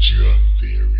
John Theory